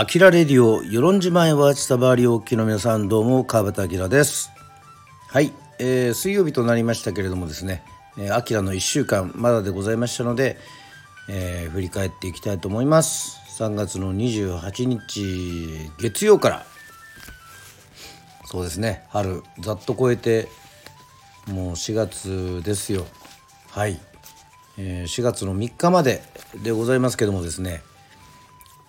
アキラレディオ、与論島へは伝わりおきの皆さん、どうも、川端明です。はい、えー、水曜日となりましたけれどもですね、えー、アキラの1週間、まだでございましたので、えー、振り返っていきたいと思います。3月の28日、月曜から、そうですね、春、ざっと超えて、もう4月ですよ。はい。えー、4月の3日まででございますけどもですね、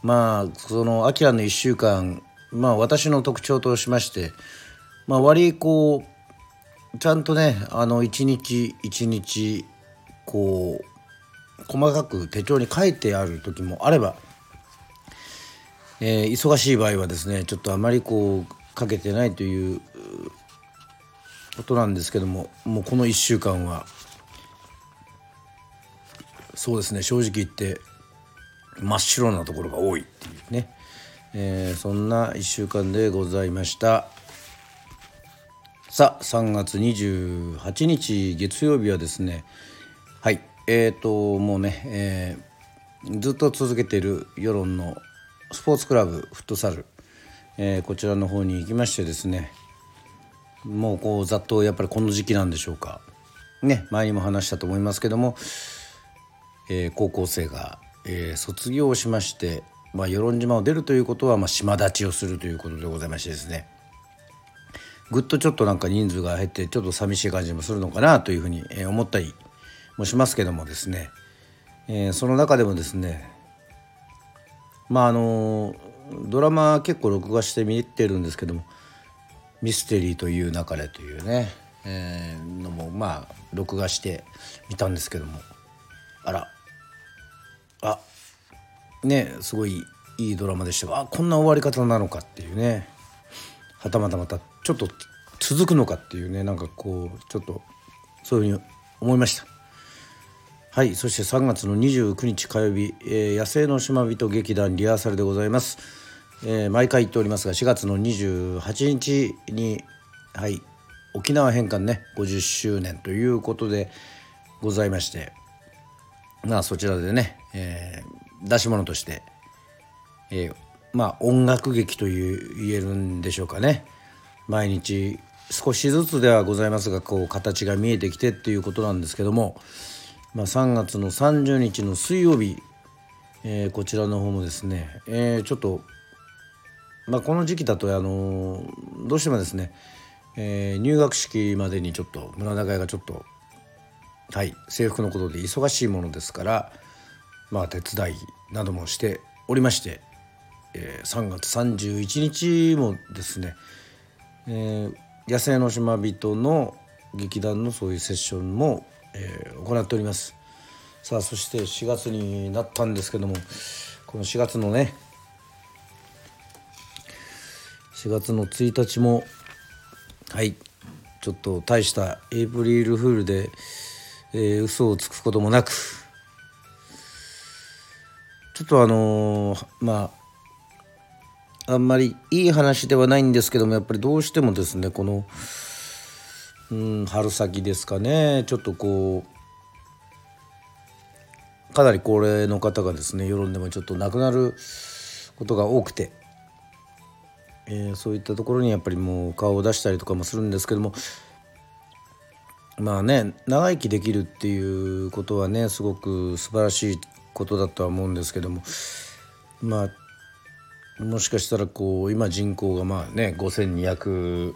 まあそのアキラの1週間まあ私の特徴としましてまあ割こうちゃんとねあの一日一日こう細かく手帳に書いてある時もあれば、えー、忙しい場合はですねちょっとあまりこうかけてないということなんですけどももうこの1週間はそうですね正直言って真っ白なところが多いっていうね、えー、そんな1週間でございました。さあ3月28日月曜日はですねはいえーともうね、えー、ずっと続けている世論のスポーツクラブフットサル、えー、こちらの方に行きましてですねもうこうざっとやっぱりこの時期なんでしょうか。ね前にも話したと思いますけども、えー、高校生がえー、卒業しまして、まあ、与論島を出るということは、まあ、島立ちをするということでございましてですね。ぐっとちょっとなんか人数が減ってちょっと寂しい感じもするのかなというふうに思ったりもしますけどもですね、えー、その中でもですねまああのドラマ結構録画して見てるんですけども「ミステリーという流れ」というね、えー、のもまあ録画して見たんですけどもあらあねすごいいいドラマでしたがあこんな終わり方なのかっていうね。はたまたまたちょっと続くのかっていうねなんかこうちょっとそういうふうに思いました。はいそして3月の29日火曜日、えー、野生の島人劇団リハーサルでございます、えー、毎回言っておりますが4月の28日にはい沖縄返還ね50周年ということでございましてまあそちらでね、えー、出し物として、えー、まあ音楽劇という言えるんでしょうかね。毎日少しずつではございますがこう形が見えてきてっていうことなんですけども、まあ、3月の30日の水曜日、えー、こちらの方もですね、えー、ちょっと、まあ、この時期だと、あのー、どうしてもですね、え、入学式までにちょっと村中屋がちょっとはい。制服のことで忙しいものですからまあ手伝いなどもしておりまして、えー、3月31日もですね、えー、野生の島人の劇団のそういうセッションも、えー、行っております。さあそして4月になったんですけどもこの4月のね4月の1日もはい。ちょっと大したエイプリルフールでえー、嘘をつくこともなくちょっとあのー、まああんまりいい話ではないんですけどもやっぱりどうしてもですねこの、うん、春先ですかねちょっとこうかなり高齢の方がですね世論でもちょっと亡くなることが多くて、えー、そういったところにやっぱりもう顔を出したりとかもするんですけどもまあね長生きできるっていうことはねすごく素晴らしいことだとは思うんですけども。まあもしかしたらこう今人口がまあね5200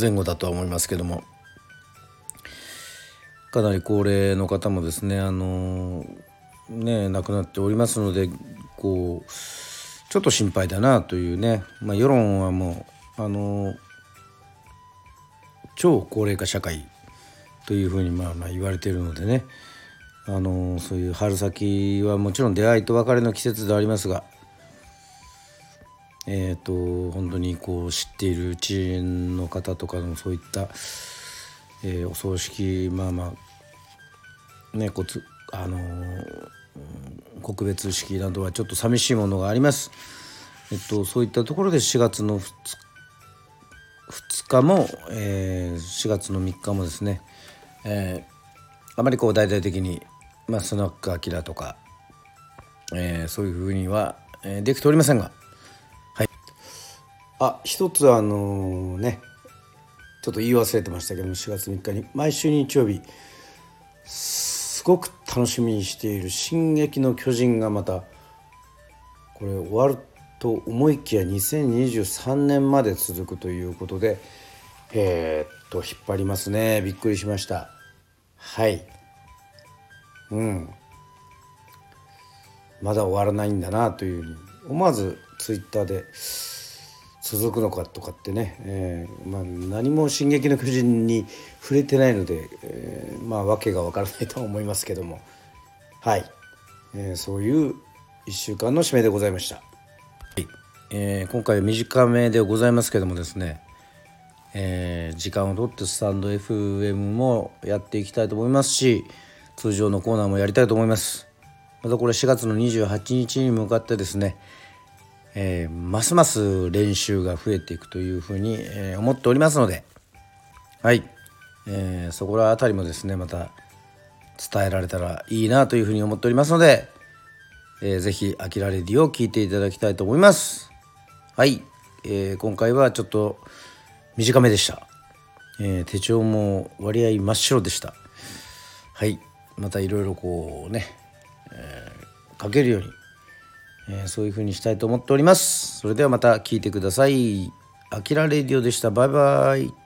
前後だとは思いますけども。かなり高齢の方もですねあのね亡くなっておりますのでこうちょっと心配だなというね、まあ、世論はもうあの超高齢化社会というふうにまあまあ言われているのでねあのそういう春先はもちろん出会いと別れの季節でありますがえっ、ー、と本当にこう知っている知人の方とかのそういった、えー、お葬式まあまあねこつあの告別式などはちょっと寂しいものがあります。えっと、そういったところで4月の2 2日も、えー、4月の3日もですね、えー、あまりこう大々的に、まあ、スナックアキラとか、えー、そういうふうには、えー、できておりませんがはい。あ一つあのねちょっと言い忘れてましたけども4月3日に毎週日曜日すごく楽しみにしている「進撃の巨人」がまたこれ終わると思いきや2023年まで続くということでえー、っと引っ張りますね。びっくりしました。はい。うん。まだ終わらないんだなというふうに。思わずツイッターで続くのかとかってね、えーまあ、何も「進撃の巨人」に触れてないので、えー、まあ訳が分からないとは思いますけども。はい、えー、そういう1週間の締めでございました、えー、今回は短めでございますけどもですね、えー、時間をとってスタンド FM もやっていきたいと思いますし通常のコーナーもやりたいと思いますまたこれ4月の28日に向かってですねえー、ますます練習が増えていくというふうに、えー、思っておりますので、はいえー、そこら辺りもですねまた伝えられたらいいなというふうに思っておりますので、えー、ぜひ「あきらレディ」を聞いていただきたいと思います。はい、えー、今回はちょっと短めでした。えー、手帳も割合真っ白でした。はい、またいろいろこうね、えー、書けるようにえー、そういう風にしたいと思っております。それではまた聞いてください。あきらレディオでした。バイバイ。